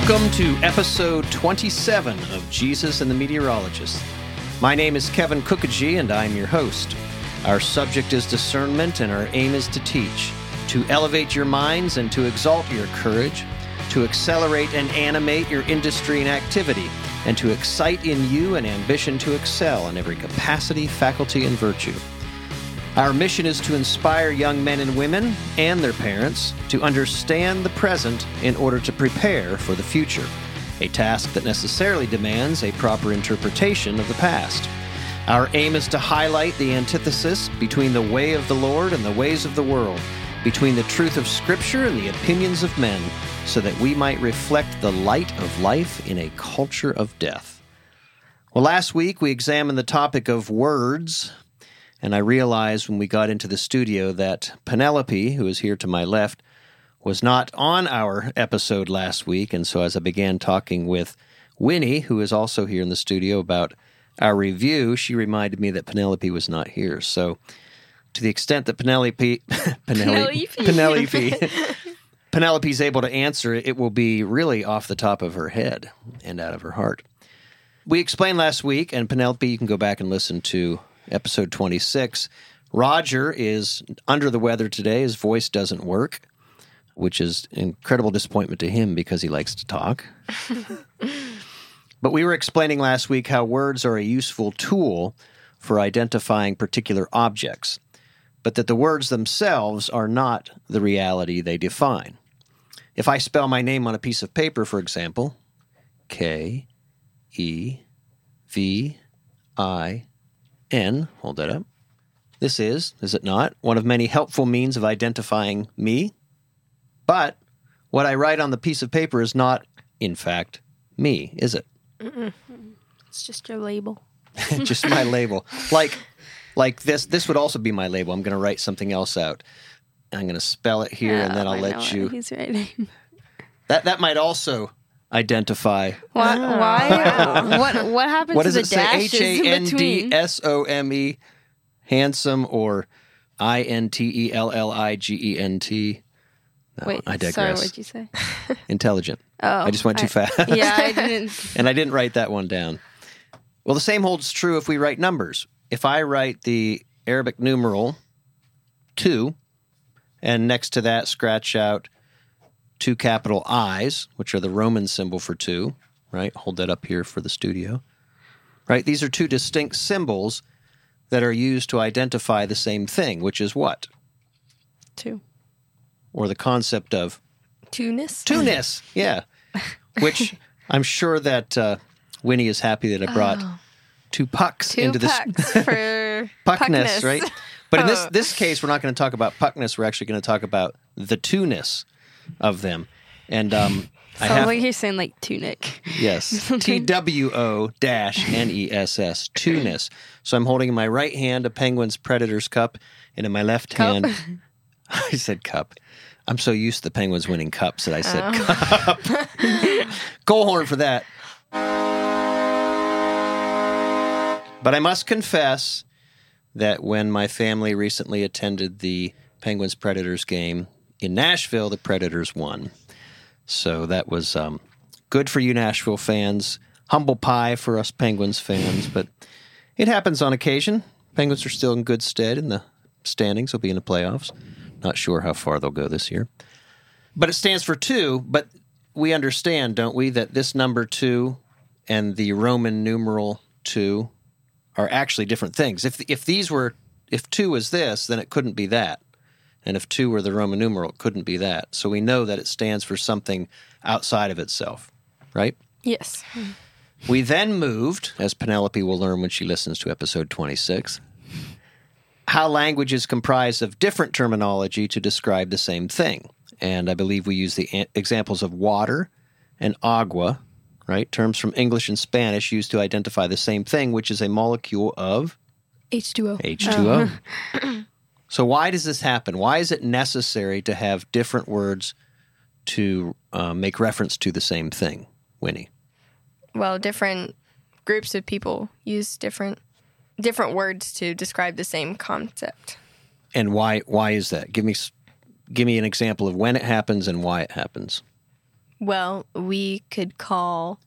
Welcome to episode 27 of Jesus and the Meteorologist. My name is Kevin Kookogey and I'm your host. Our subject is discernment and our aim is to teach, to elevate your minds and to exalt your courage, to accelerate and animate your industry and activity, and to excite in you an ambition to excel in every capacity, faculty, and virtue. Our mission is to inspire young men and women and their parents to understand the present in order to prepare for the future, a task that necessarily demands a proper interpretation of the past. Our aim is to highlight the antithesis between the way of the Lord and the ways of the world, between the truth of Scripture and the opinions of men, so that we might reflect the light of life in a culture of death. Well, last week we examined the topic of words, and I realized when we got into the studio that Penelope, who is here to my left, was not on our episode last week. And so as I began talking with Winnie, who is also here in the studio, about our review, she reminded me that Penelope was not here. So to the extent that Penelope Penelope Penelope Penelope's able to answer it, it will be really off the top of her head and out of her heart. We explained last week, and Penelope, you can go back and listen to episode 26. Roger is under the weather today. His voice doesn't work, which is incredible disappointment to him because he likes to talk. but we were explaining last week how words are a useful tool for identifying particular objects, but that the words themselves are not the reality they define. If I spell my name on a piece of paper, for example, K E V I N, hold that up. This is, is it not, one of many helpful means of identifying me? But what I write on the piece of paper is not, in fact, me, is it? Mm-mm. It's just your label. just my label. Like like this this would also be my label. I'm going to write something else out. I'm going to spell it here and oh, then I'll I let know you He's writing. That that might also identify Why? Oh. why? What? What happened what to the it say? dashes H A in N D between? S O M E, handsome, or I N T E L L I G E N T. No, Wait, I digress. sorry. What'd you say? Intelligent. Oh, I just went too I- fast. Yeah, I didn't. and I didn't write that one down. Well, the same holds true if we write numbers. If I write the Arabic numeral two, and next to that scratch out two capital I's, which are the Roman symbol for two, right? Hold that up here for the studio. Right? These are two distinct symbols that are used to identify the same thing, which is what? Two. Or the concept of Tunis. Tunis, yeah. Which I'm sure that uh, Winnie is happy that I brought two pucks Two into this pucks for puckness, puckness. right? But in this Oh. this case, we're not going to talk about puckness. We're actually going to talk about the two-ness of them. And um, I Sounds have like you're saying like tunic. yes, T W O dash N E S S two-ness. So I'm holding in my right hand a Penguins Predators cup, and in my left Cup? hand, I said cup. I'm so used to the Penguins winning cups that I said Oh. cup. Goal horn for that. But I must confess that when my family recently attended the Penguins Predators game in Nashville, the Predators won. So that was um, good for you, Nashville fans. Humble pie for us Penguins fans, but it happens on occasion. Penguins are still in good stead in the standings. They'll be in the playoffs. Not sure how far they'll go this year. But it stands for two. But we understand, don't we, that this number two and the Roman numeral two are actually different things. If if these were if two was this, then it couldn't be that. And if two were the Roman numeral, it couldn't be that. So we know that it stands for something outside of itself, right? Yes. We then moved, as Penelope will learn when she listens to episode 26, how language is comprised of different terminology to describe the same thing. And I believe we use the examples of water and agua, right? Terms from English and Spanish used to identify the same thing, which is a molecule of H2O. H2O. so, why does this happen? Why is it necessary to have different words to uh, make reference to the same thing, Winnie? well, different groups of people use different different words to describe the same concept. And why why is that? Give me give me an example of when it happens and why it happens. Well, we could call.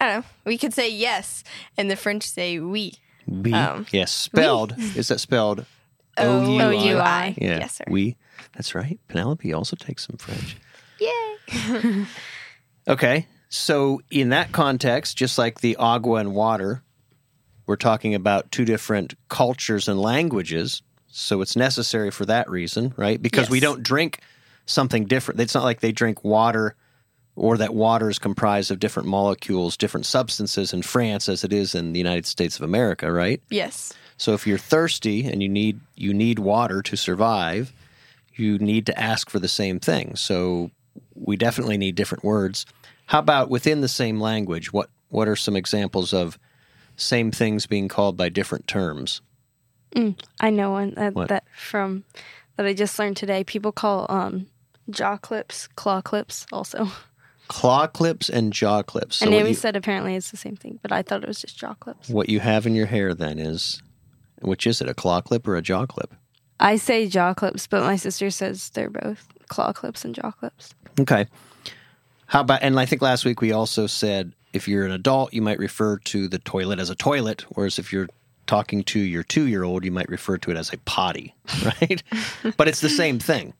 I don't know. We could say yes, and the French say oui. We. Um, yes, spelled. Is that spelled? O. U I. Yeah. Yes, sir. We. That's right. Penelope also takes some French. Yay. Okay. So, in that context, just like the agua and water, we're talking about two different cultures and languages. So, it's necessary for that reason, right? Because we don't drink something different. It's not like they drink water or that water is comprised of different molecules, different substances in France as it is in the United States of America, right? Yes. So if you're thirsty and you need you need water to survive, you need to ask for the same thing. So we definitely need different words. How about within the same language? What what are some examples of same things being called by different terms? I know one that, that from that I just learned today. People call um jaw clips claw clips also. Claw clips and jaw clips. So and Amy you, said apparently it's the same thing, but I thought it was just jaw clips. what you have in your hair then is which is it, a claw clip or a jaw clip? I say jaw clips, but my sister says they're both claw clips and jaw clips. Okay. How about, and I think last week we also said if you're an adult, you might refer to the toilet as a toilet, whereas if you're talking to your two year old, you might refer to it as a potty, right? but it's the same thing,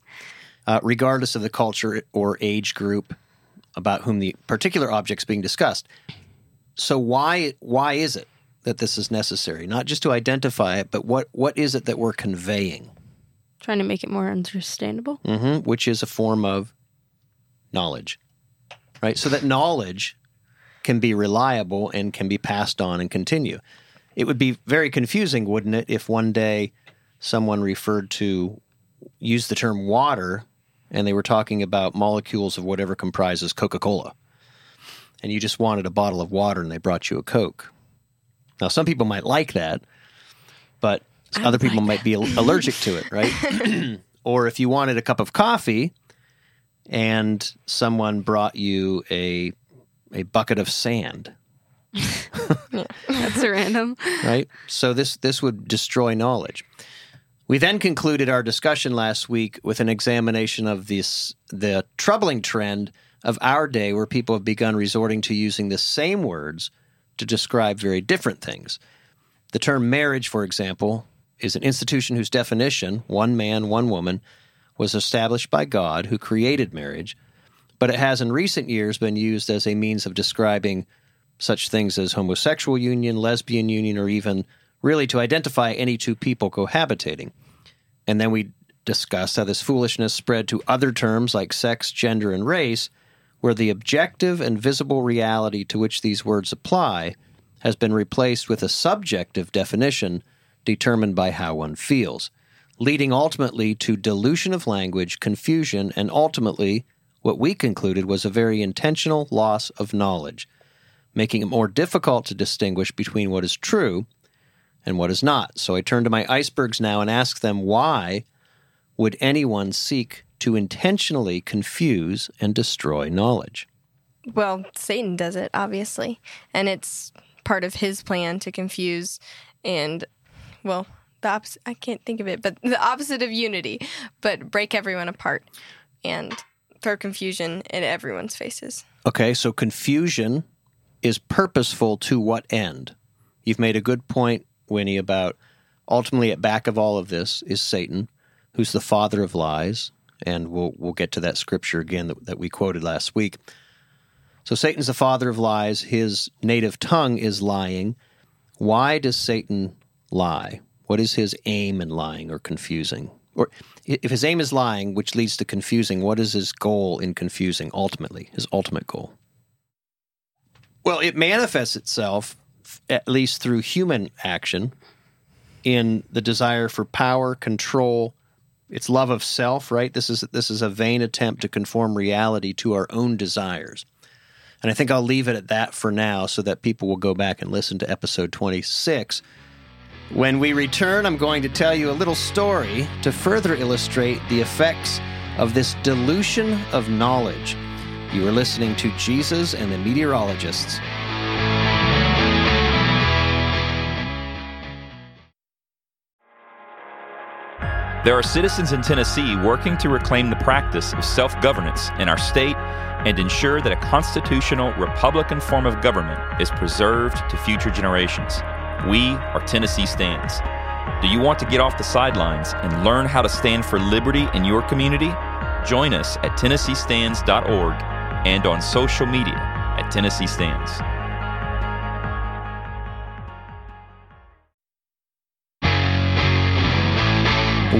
uh, regardless of the culture or age group about whom the particular object's being discussed. So why why is it that this is necessary? Not just to identify it, but what what is it that we're conveying? Trying to make it more understandable. hmm which is a form of knowledge, right? So that knowledge can be reliable and can be passed on and continue. It would be very confusing, wouldn't it, if one day someone referred to, used the term water, and they were talking about molecules of whatever comprises Coca Cola. And you just wanted a bottle of water and they brought you a Coke. Now, some people might like that, but other people might be allergic to it, right? or if you wanted a cup of coffee and someone brought you a a bucket of sand, That's random. right? So this this would destroy knowledge. We then concluded our discussion last week with an examination of this the troubling trend of our day where people have begun resorting to using the same words to describe very different things. The term marriage, for example, is an institution whose definition, one man, one woman, was established by God who created marriage, but it has in recent years been used as a means of describing such things as homosexual union, lesbian union, or even really to identify any two people cohabitating. And then we discussed how this foolishness spread to other terms like sex, gender, and race, where the objective and visible reality to which these words apply has been replaced with a subjective definition determined by how one feels, leading ultimately to dilution of language, confusion, and ultimately what we concluded was a very intentional loss of knowledge, making it more difficult to distinguish between what is true and what is not. So I turn to my icebergs now and ask them why would anyone seek to intentionally confuse and destroy knowledge? Well, Satan does it, obviously. And it's part of his plan to confuse and, well, the opposite, I can't think of it, but the opposite of unity, but break everyone apart and throw confusion in everyone's faces. Okay, so confusion is purposeful to what end? You've made a good point, Winnie, about ultimately at back of all of this is Satan, who's the father of lies, and we'll we'll get to that scripture again that, that we quoted last week. So Satan's the father of lies. His native tongue is lying. Why does Satan lie? What is his aim in lying or confusing? Or if his aim is lying, which leads to confusing, what is his goal in confusing ultimately? His ultimate goal? Well, it manifests itself, at least through human action, in the desire for power, control, its love of self. Right. This is this is a vain attempt to conform reality to our own desires. And I think I'll leave it at that for now, so that people will go back and listen to episode twenty six. When we return, I'm going to tell you a little story to further illustrate the effects of this dilution of knowledge. You are listening to Jesus and the Meteorologists. There are citizens in Tennessee working to reclaim the practice of self governance in our state and ensure that a constitutional Republican form of government is preserved to future generations. We are Tennessee Stands. Do you want to get off the sidelines and learn how to stand for liberty in your community? Join us at TennesseeStands.org and on social media at Tennessee Stands.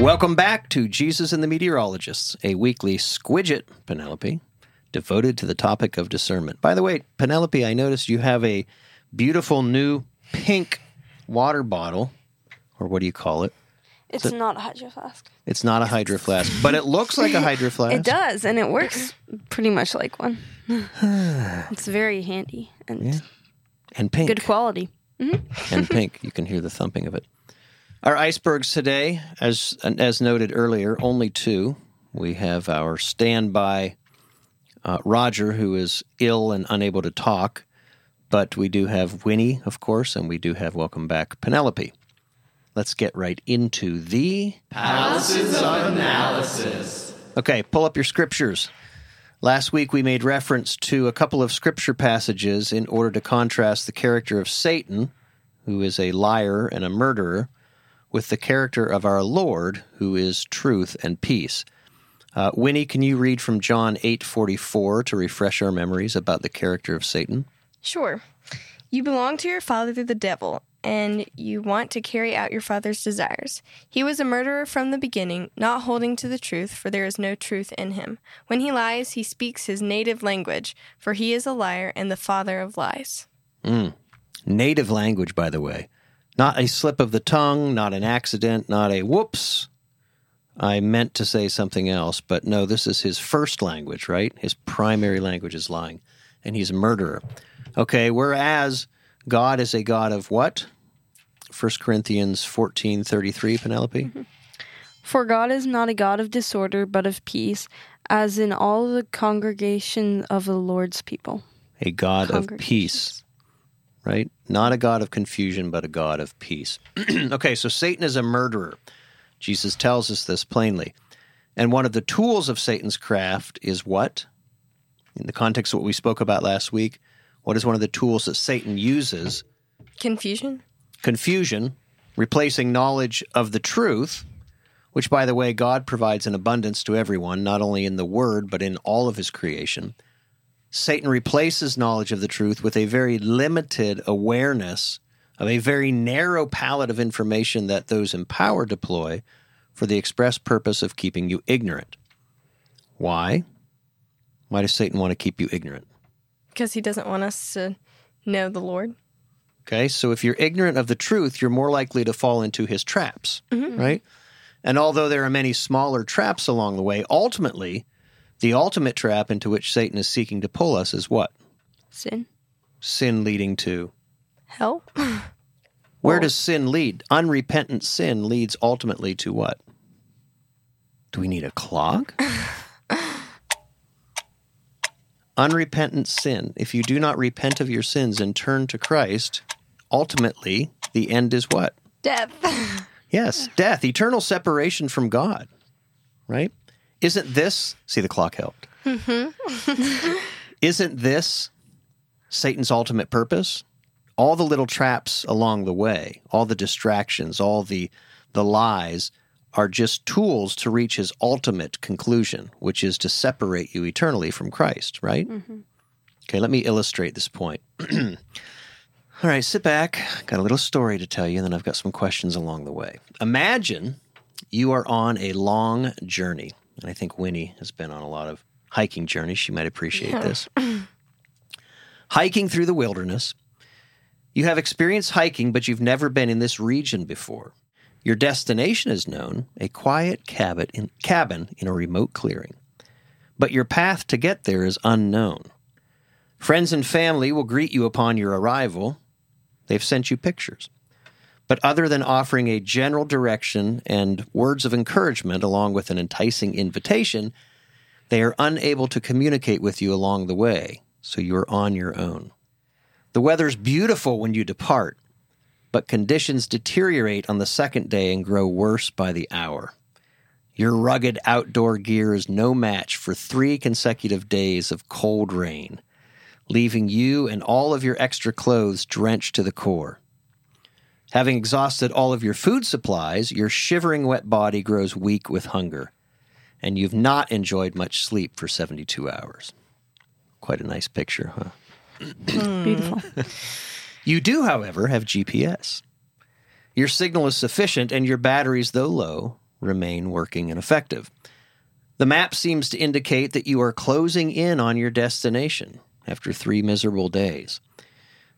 Welcome back to Jesus and the Meteorologists, a weekly squidget, Penelope, devoted to the topic of discernment. By the way, Penelope, I noticed you have a beautiful new pink water bottle, or what do you call it? It's not a hydro flask. It's not a hydro flask, but it looks like a hydro flask. It does, and it works pretty much like one. it's very handy and Yeah. And pink. good quality. Mm-hmm. and pink. You can hear the thumping of it. Our icebergs today, as as noted earlier, only two. We have our standby uh, Roger, who is ill and unable to talk, but we do have Winnie, of course, and we do have welcome back Penelope. Let's get right into the palaces of analysis. Okay, pull up your scriptures. Last week we made reference to a couple of scripture passages in order to contrast the character of Satan, who is a liar and a murderer, with the character of our Lord, who is truth and peace. Uh, Winnie, can you read from John 8:44 to refresh our memories about the character of Satan? Sure. You belong to your father, the devil, and you want to carry out your father's desires. He was a murderer from the beginning, not holding to the truth, for there is no truth in him. When he lies, he speaks his native language, for he is a liar and the father of lies. Mm. Native language, by the way. Not a slip of the tongue, not an accident, not a whoops. I meant to say something else, but no, this is his first language, right? His primary language is lying, and he's a murderer. Okay, whereas God is a God of what? 1 Corinthians 14:33, Penelope. Mm-hmm. For God is not a God of disorder, but of peace, as in all the congregation of the Lord's people. A God of peace, right? Not a God of confusion, but a God of peace. okay, so Satan is a murderer. Jesus tells us this plainly. And one of the tools of Satan's craft is what? In the context of what we spoke about last week, what is one of the tools that Satan uses? Confusion? Confusion, replacing knowledge of the truth, which, by the way, God provides in abundance to everyone, not only in the Word, but in all of His creation. Satan replaces knowledge of the truth with a very limited awareness of a very narrow palette of information that those in power deploy for the express purpose of keeping you ignorant. Why? Why does Satan want to keep you ignorant? Because he doesn't want us to know the Lord. Okay, so if you're ignorant of the truth, you're more likely to fall into his traps, mm-hmm. right? And although there are many smaller traps along the way, ultimately, the ultimate trap into which Satan is seeking to pull us is what? Sin. Sin leading to. Hell? Where does sin lead? Unrepentant sin leads ultimately to what? Do we need a clock? Unrepentant sin. If you do not repent of your sins and turn to Christ, ultimately the end is what? Death. Yes, death, eternal separation from God. Right? Isn't this, see, the clock helped. Mm-hmm. Isn't this Satan's ultimate purpose? All the little traps along the way, all the distractions, all the, the lies are just tools to reach his ultimate conclusion, which is to separate you eternally from Christ, right? Mm-hmm. Okay, let me illustrate this point. All right, sit back. Got a little story to tell you, and then I've got some questions along the way. Imagine you are on a long journey, and I think Winnie has been on a lot of hiking journeys. She might appreciate this. hiking through the wilderness. You have experienced hiking, but you've never been in this region before. Your destination is known a quiet cabin in, cabin in a remote clearing. But your path to get there is unknown. Friends and family will greet you upon your arrival. They've sent you pictures. But other than offering a general direction and words of encouragement along with an enticing invitation, they are unable to communicate with you along the way, so you're on your own. The weather's beautiful when you depart, but conditions deteriorate on the second day and grow worse by the hour. Your rugged outdoor gear is no match for three consecutive days of cold rain, leaving you and all of your extra clothes drenched to the core. Having exhausted all of your food supplies, your shivering wet body grows weak with hunger, and you've not enjoyed much sleep for 72 hours. Quite a nice picture, huh? Mm. Beautiful. You do, however, have GPS. Your signal is sufficient, and your batteries, though low, remain working and effective. The map seems to indicate that you are closing in on your destination after three miserable days.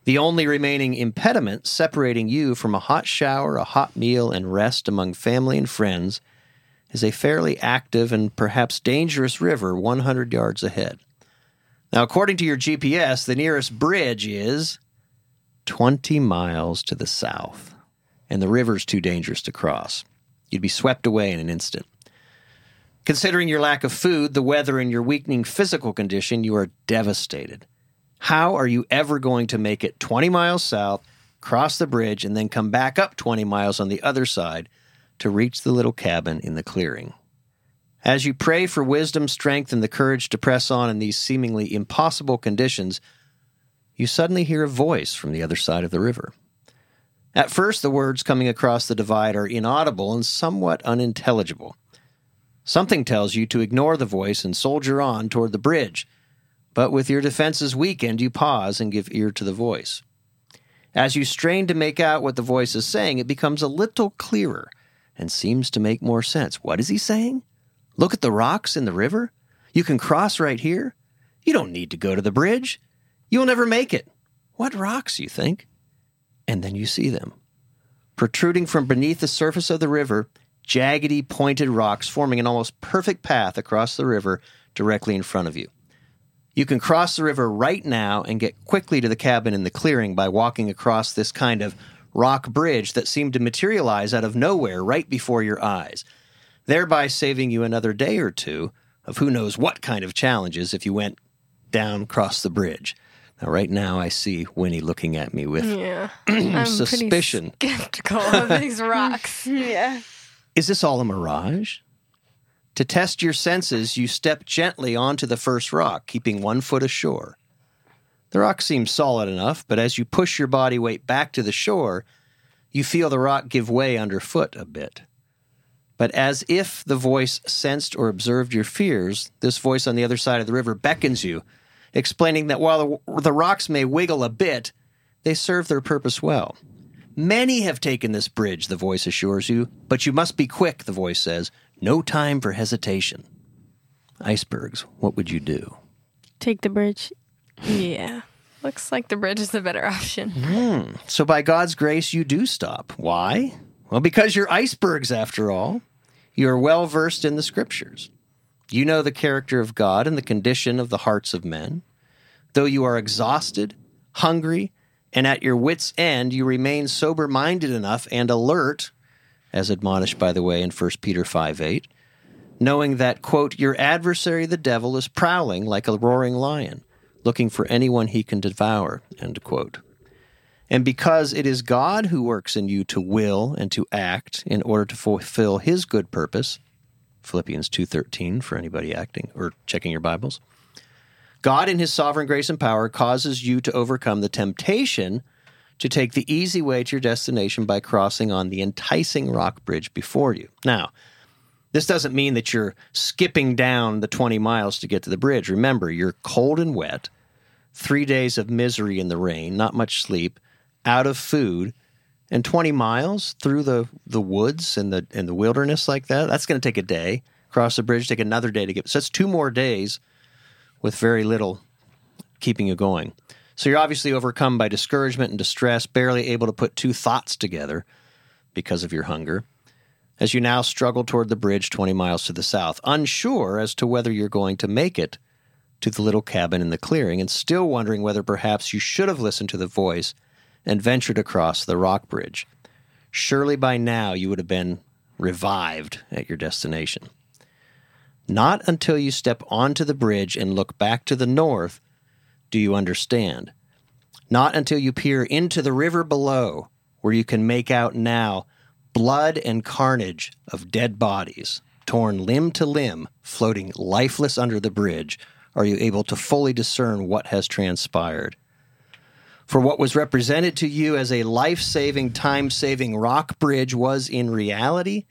The only remaining impediment separating you from a hot shower, a hot meal, and rest among family and friends is a fairly active and perhaps dangerous river 100 yards ahead. Now, according to your GPS, the nearest bridge is 20 miles to the south, and the river's too dangerous to cross. You'd be swept away in an instant. Considering your lack of food, the weather, and your weakening physical condition, you are devastated. How are you ever going to make it 20 miles south, cross the bridge, and then come back up 20 miles on the other side to reach the little cabin in the clearing? As you pray for wisdom, strength, and the courage to press on in these seemingly impossible conditions, you suddenly hear a voice from the other side of the river. At first, the words coming across the divide are inaudible and somewhat unintelligible. Something tells you to ignore the voice and soldier on toward the bridge, but with your defenses weakened, you pause and give ear to the voice. As you strain to make out what the voice is saying, it becomes a little clearer and seems to make more sense. What is he saying? Look at the rocks in the river. You can cross right here. You don't need to go to the bridge. You'll never make it. What rocks, you think? And then you see them. Protruding from beneath the surface of the river, jaggedy, pointed rocks forming an almost perfect path across the river directly in front of you. You can cross the river right now and get quickly to the cabin in the clearing by walking across this kind of rock bridge that seemed to materialize out of nowhere right before your eyes, thereby saving you another day or two of who knows what kind of challenges if you went down across the bridge. Now, right now, I see Winnie looking at me with Yeah. I'm suspicion. pretty skeptical of these rocks. yeah. Is this all a mirage? To test your senses, you step gently onto the first rock, keeping one foot ashore. The rock seems solid enough, but as you push your body weight back to the shore, you feel the rock give way underfoot a bit. But as if the voice sensed or observed your fears, this voice on the other side of the river beckons you, explaining that while the, rocks may wiggle a bit, they serve their purpose well. Many have taken this bridge, the voice assures you, but you must be quick, the voice says. No time for hesitation. Icebergs, what would you do? Take the bridge. yeah. Looks like the bridge is the better option. Hmm. So, by God's grace, you do stop. Why? Well, because you're icebergs, after all. You are well versed in the scriptures. You know the character of God and the condition of the hearts of men. Though you are exhausted, hungry, and at your wits' end, you remain sober minded enough and alert, as admonished, by the way, in 1 Peter 5 8, knowing that, quote, your adversary the devil is prowling like a roaring lion, looking for anyone he can devour, end quote. And because it is God who works in you to will and to act in order to fulfill his good purpose, Philippians 2:13 for anybody acting or checking your Bibles. God in his sovereign grace and power causes you to overcome the temptation to take the easy way to your destination by crossing on the enticing rock bridge before you. Now, this doesn't mean that you're skipping down the 20 miles to get to the bridge. Remember, you're cold and wet, 3 days of misery in the rain, not much sleep, out of food, and 20 miles through the, the woods and the and the wilderness like that. That's going to take a day. Cross the bridge, take another day to get. So that's two more days with very little keeping you going. So you're obviously overcome by discouragement and distress, barely able to put two thoughts together because of your hunger. As you now struggle toward the bridge 20 miles to the south, unsure as to whether you're going to make it to the little cabin in the clearing, and still wondering whether perhaps you should have listened to the voice and ventured across the rock bridge. Surely by now you would have been revived at your destination. Not until you step onto the bridge and look back to the north do you understand. Not until you peer into the river below, where you can make out now blood and carnage of dead bodies torn limb to limb, floating lifeless under the bridge, are you able to fully discern what has transpired. For what was represented to you as a life saving, time saving rock bridge was in reality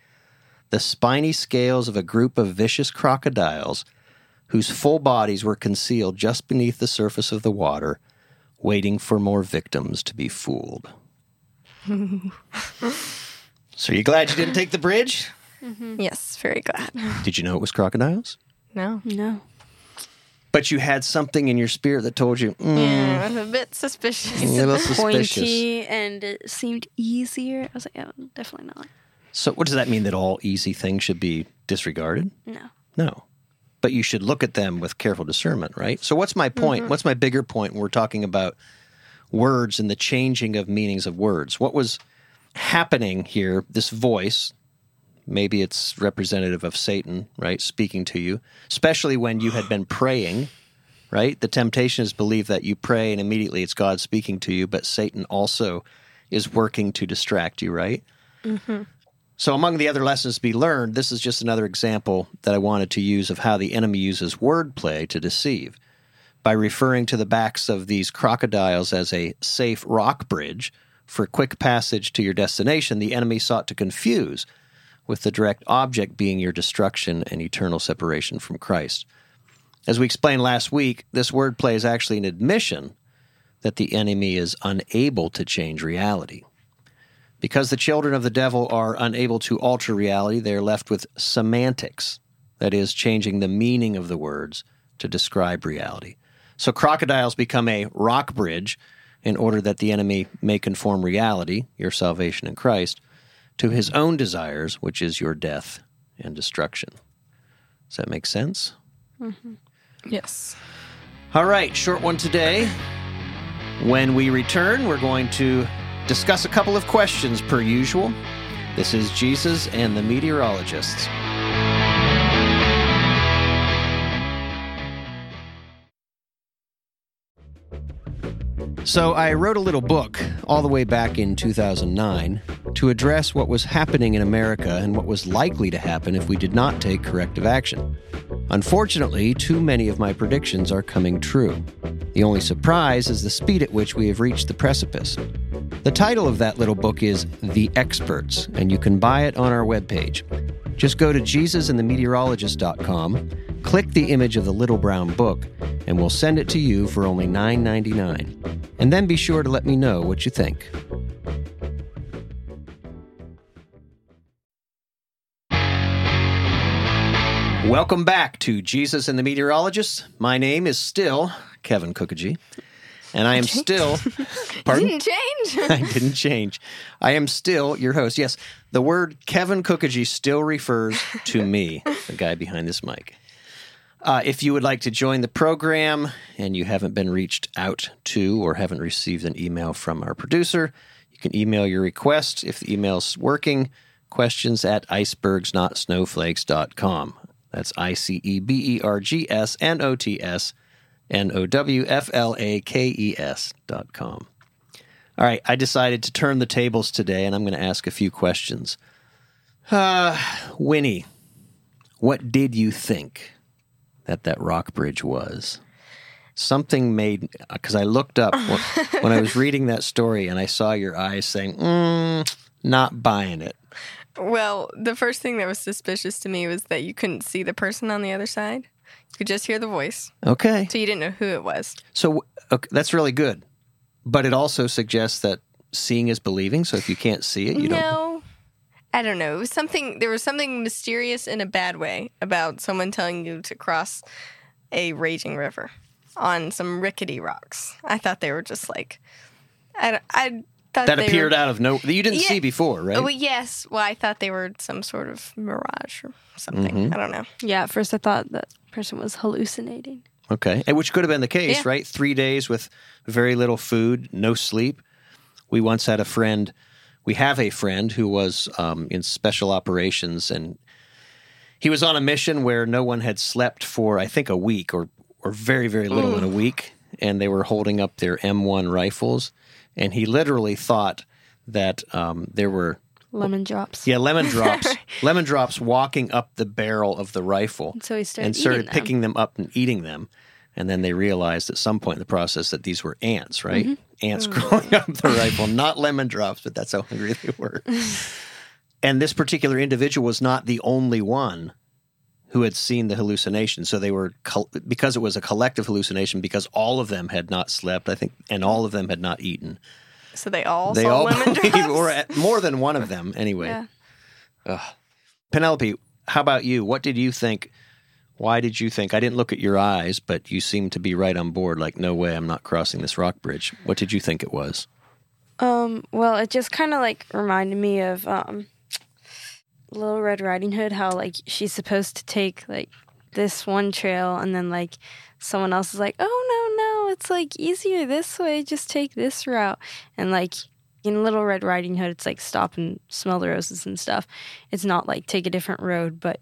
the spiny scales of a group of vicious crocodiles whose full bodies were concealed just beneath the surface of the water, waiting for more victims to be fooled. so, are you glad you didn't take the bridge? Yes, very glad. Did you know it was crocodiles? No. No. But you had something in your spirit that told you, mm, Yeah, I was a bit suspicious. a little suspicious. Pointy and it seemed easier. I was like, oh, definitely not. So, what does that mean that all easy things should be disregarded? No. No. But you should look at them with careful discernment, right? So, what's my point? Mm-hmm. What's my bigger point when we're talking about words and the changing of meanings of words? What was happening here? This voice, maybe it's representative of Satan, right? Speaking to you, especially when you had been praying, right? The temptation is believe that you pray and immediately it's God speaking to you, but Satan also is working to distract you, right? Mm-hmm. So, among the other lessons to be learned, this is just another example that I wanted to use of how the enemy uses wordplay to deceive. By referring to the backs of these crocodiles as a safe rock bridge for quick passage to your destination, the enemy sought to confuse, with the direct object being your destruction and eternal separation from Christ. As we explained last week, this wordplay is actually an admission that the enemy is unable to change reality. Because the children of the devil are unable to alter reality, they are left with semantics, that is, changing the meaning of the words to describe reality. So crocodiles become a rock bridge in order that the enemy may conform reality, your salvation in Christ, to his own desires, which is your death and destruction. Does that make sense? Mm-hmm. Yes. All right, short one today. When we return, we're going to discuss a couple of questions per usual. This is Jesus and the meteorologists. So, I wrote a little book all the way back in 2009 to address what was happening in America and what was likely to happen if we did not take corrective action. Unfortunately, too many of my predictions are coming true. The only surprise is the speed at which we have reached the precipice. The title of that little book is The Experts, and you can buy it on our webpage. Just go to jesusandthemeteorologist.com, click the image of the little brown book, and we'll send it to you for only $9.99. And then be sure to let me know what you think. Welcome back to Jesus and the Meteorologist. My name is still Kevin Kookogey, and I am still. Pardon? Didn't change. I didn't change. I am still your host. Yes, the word Kevin Kookogey still refers to me, the guy behind this mic. Uh, if you would like to join the program and you haven't been reached out to or haven't received an email from our producer, you can email your request if the email's working. Questions at icebergsnotsnowflakes.com. That's I C E B E R G S N O T S N O W F L A K E S dot com. All right, I decided to turn the tables today and I'm going to ask a few questions. Uh, Winnie, what did you think that that rock bridge was? Something made, because I looked up when, when I was reading that story and I saw your eyes saying, mm, not buying it. well, the first thing that was suspicious to me was that you couldn't see the person on the other side. Could just hear the voice. Okay. So you didn't know who it was. So okay, that's really good. But it also suggests that seeing is believing. So if you can't see it, you don't. no. I don't know. It was something there was something mysterious in a bad way about someone telling you to cross a raging river on some rickety rocks. I thought they were just like I, I thought That they appeared were, out of no. You didn't Yeah. see before, right? Oh, well, yes. Well, I thought they were some sort of mirage or something. Mm-hmm. I don't know. Yeah, at first I thought that person was hallucinating. Okay. And which could have been the case, Yeah. right? Three days with very little food, no sleep. We once had a friend, we have a friend who was um, in special operations and he was on a mission where no one had slept for, I think, a week or, or very, very little in a week. And they were holding up their M1 rifles. And he literally thought that um, there were Lemon drops. Yeah, lemon drops. lemon drops walking up the barrel of the rifle So he started and started them. picking them up and eating them. And then they realized at some point in the process that these were ants, right? Mm-hmm. Ants Mm. crawling up the rifle, not lemon drops, but that's how hungry they were. and this particular individual was not the only one who had seen the hallucination. So they were, because it was a collective hallucination, because all of them had not slept, I think, and all of them had not eaten. So they all They saw all lemon believe, or at, more than one of them anyway. Yeah. Penelope, how about you? What did you think? Why did you think? I didn't look at your eyes, but you seemed to be right on board. Like, no way, I'm not crossing this rock bridge. What did you think it was? Um, well, it just kind of like reminded me of um, Little Red Riding Hood. How like she's supposed to take like this one trail, and then like someone else is like, "Oh no, no, it's like easier this way. Just take this route." And like in Little Red Riding Hood, it's like stop and smell the roses and stuff. It's not like take a different road, but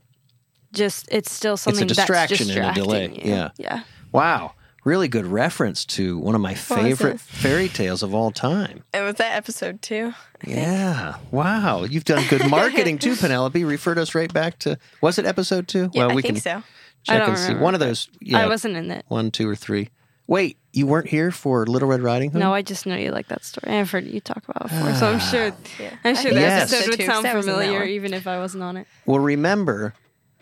just it's still something distraction that's and a distracting delay. you. Yeah. yeah. Wow, really good reference to one of my was favorite fairy tales of all time. And was that episode two? Yeah. Wow. You've done good marketing too, Penelope. Referred us right back to was it episode two? Yeah, well, I we think can so. I check don't and see. remember, One of those. Yeah. I wasn't in it. One, two, or three. Wait, you weren't here for Little Red Riding Hood? No, I just know you like that story. I've heard you talk about it before, so I'm ah. sure. Yeah. I'm I sure think the Yes. episode would sound that was in that familiar, one. even if I wasn't on it. Well, remember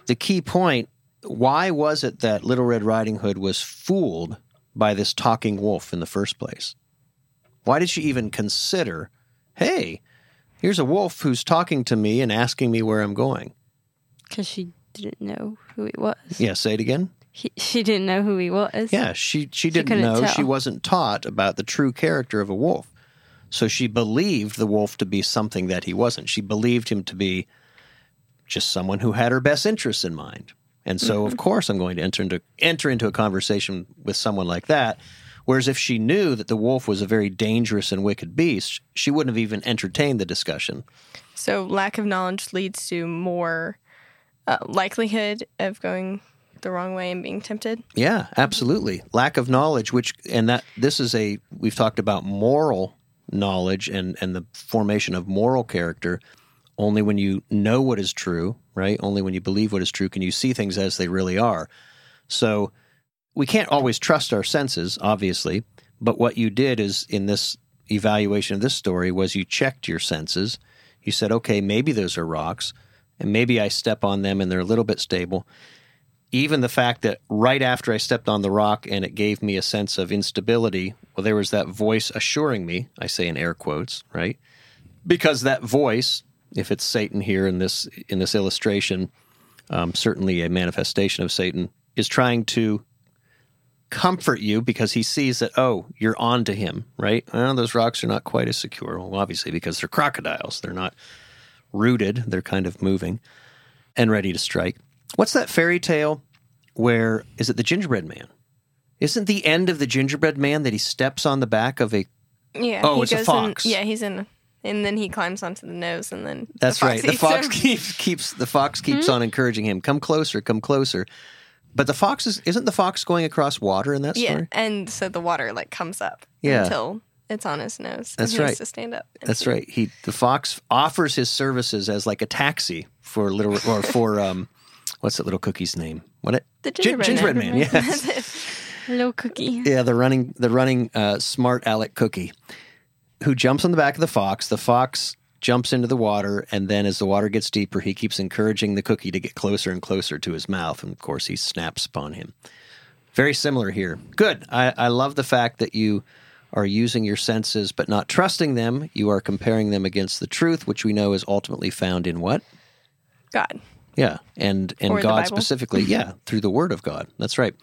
the key point. Why was it that Little Red Riding Hood was fooled by this talking wolf in the first place? Why did she even consider, hey, here's a wolf who's talking to me and asking me where I'm going? Because she didn't know who he was. Yeah, say it again. He, she didn't know who he was. Yeah, she she didn't couldn't know. tell. She wasn't taught about the true character of a wolf. So she believed the wolf to be something that he wasn't. She believed him to be just someone who had her best interests in mind. And so of course I'm going to enter into enter into a conversation with someone like that. Whereas if she knew that the wolf was a very dangerous and wicked beast, she wouldn't have even entertained the discussion. So lack of knowledge leads to more uh, likelihood of going the wrong way and being tempted. Yeah, absolutely. Lack of knowledge, which and that this is a we've talked about moral knowledge and and the formation of moral character. Only when you know what is true, right? Only when you believe what is true can you see things as they really are. So we can't always trust our senses, obviously, but what you did is in this evaluation of this story was you checked your senses. You said, "Okay, maybe those are rocks, and maybe I step on them and they're a little bit stable." even the fact that right after I stepped on the rock and it gave me a sense of instability, well, there was that voice assuring me, I say in air quotes, right? Because that voice, if it's Satan here in this in this illustration, um, certainly a manifestation of Satan, is trying to comfort you because he sees that oh you're on to him right well, those rocks are not quite as secure well obviously because they're crocodiles they're not rooted they're kind of moving and ready to strike What's that fairy tale where is it the gingerbread man? Isn't the end of the gingerbread man that he steps on the back of a Yeah. Oh, he it's a fox. In, yeah, he's in, and then he climbs onto the nose, and then That's the right. The fox him. keeps keeps the fox keeps on encouraging him, come closer, come closer. But the fox is isn't the fox going across water in that Yeah, story? and so the water like comes up Yeah. until it's on his nose. That's and he right. Has to stand up. That's right. He the fox offers his services as like a taxi for little or for um what's that little cookie's name? What it The Gin- gingerbread, gingerbread man, yes. That's it. Hello, Cookie. Yeah, the running the running uh, smart Alec cookie, who jumps on the back of the fox. The fox jumps into the water, and then as the water gets deeper, he keeps encouraging the cookie to get closer and closer to his mouth, and of course, he snaps upon him. Very similar here. Good. I, I love the fact that you are using your senses but not trusting them. You are comparing them against the truth, which we know is ultimately found in what? God. Yeah, and and Or God specifically, yeah, through the Word of God. That's right.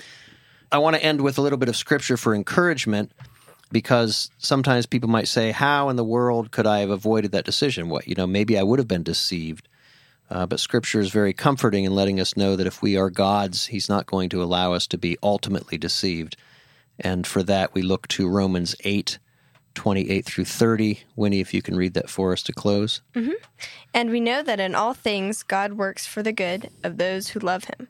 I want to end with a little bit of scripture for encouragement, because sometimes people might say, "How in the world could I have avoided that decision? What you know, maybe I would have been deceived." Uh, but Scripture is very comforting in letting us know that if we are God's, He's not going to allow us to be ultimately deceived. And for that, we look to Romans eight, twenty-eight through thirty. Winnie, if you can read that for us to close. And we know that in all things God works for the good of those who love him,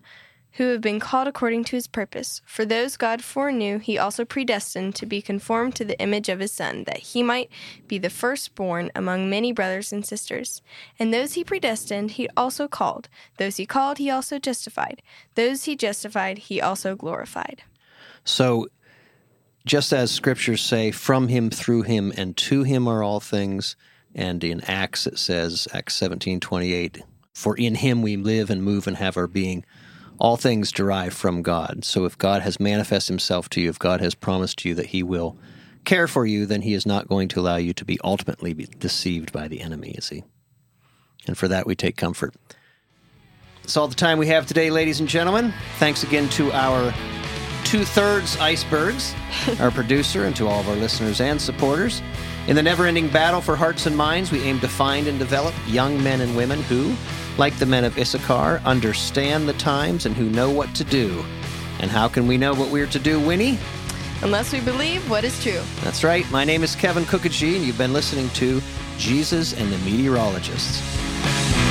who have been called according to his purpose. For those God foreknew, he also predestined to be conformed to the image of his Son, that he might be the firstborn among many brothers and sisters. And those he predestined, he also called. Those he called, he also justified. Those he justified, he also glorified. So, just as scriptures say, from him, through him, and to him are all things, and in Acts it says, Acts seventeen twenty eight, for in him we live and move and have our being all things derive from God. So if God has manifested himself to you, if God has promised you that he will care for you, then he is not going to allow you to be ultimately deceived by the enemy, is he? And for that we take comfort. That's all the time we have today, ladies and gentlemen. Thanks again to our two thirds icebergs, our producer, and to all of our listeners and supporters. In the never ending battle for hearts and minds, we aim to find and develop young men and women who, like the men of Issachar, understand the times and who know what to do. And how can we know what we're to do, Winnie? Unless we believe what is true. That's right. My name is Kevin Kookogey, and you've been listening to Jesus and the Meteorologists.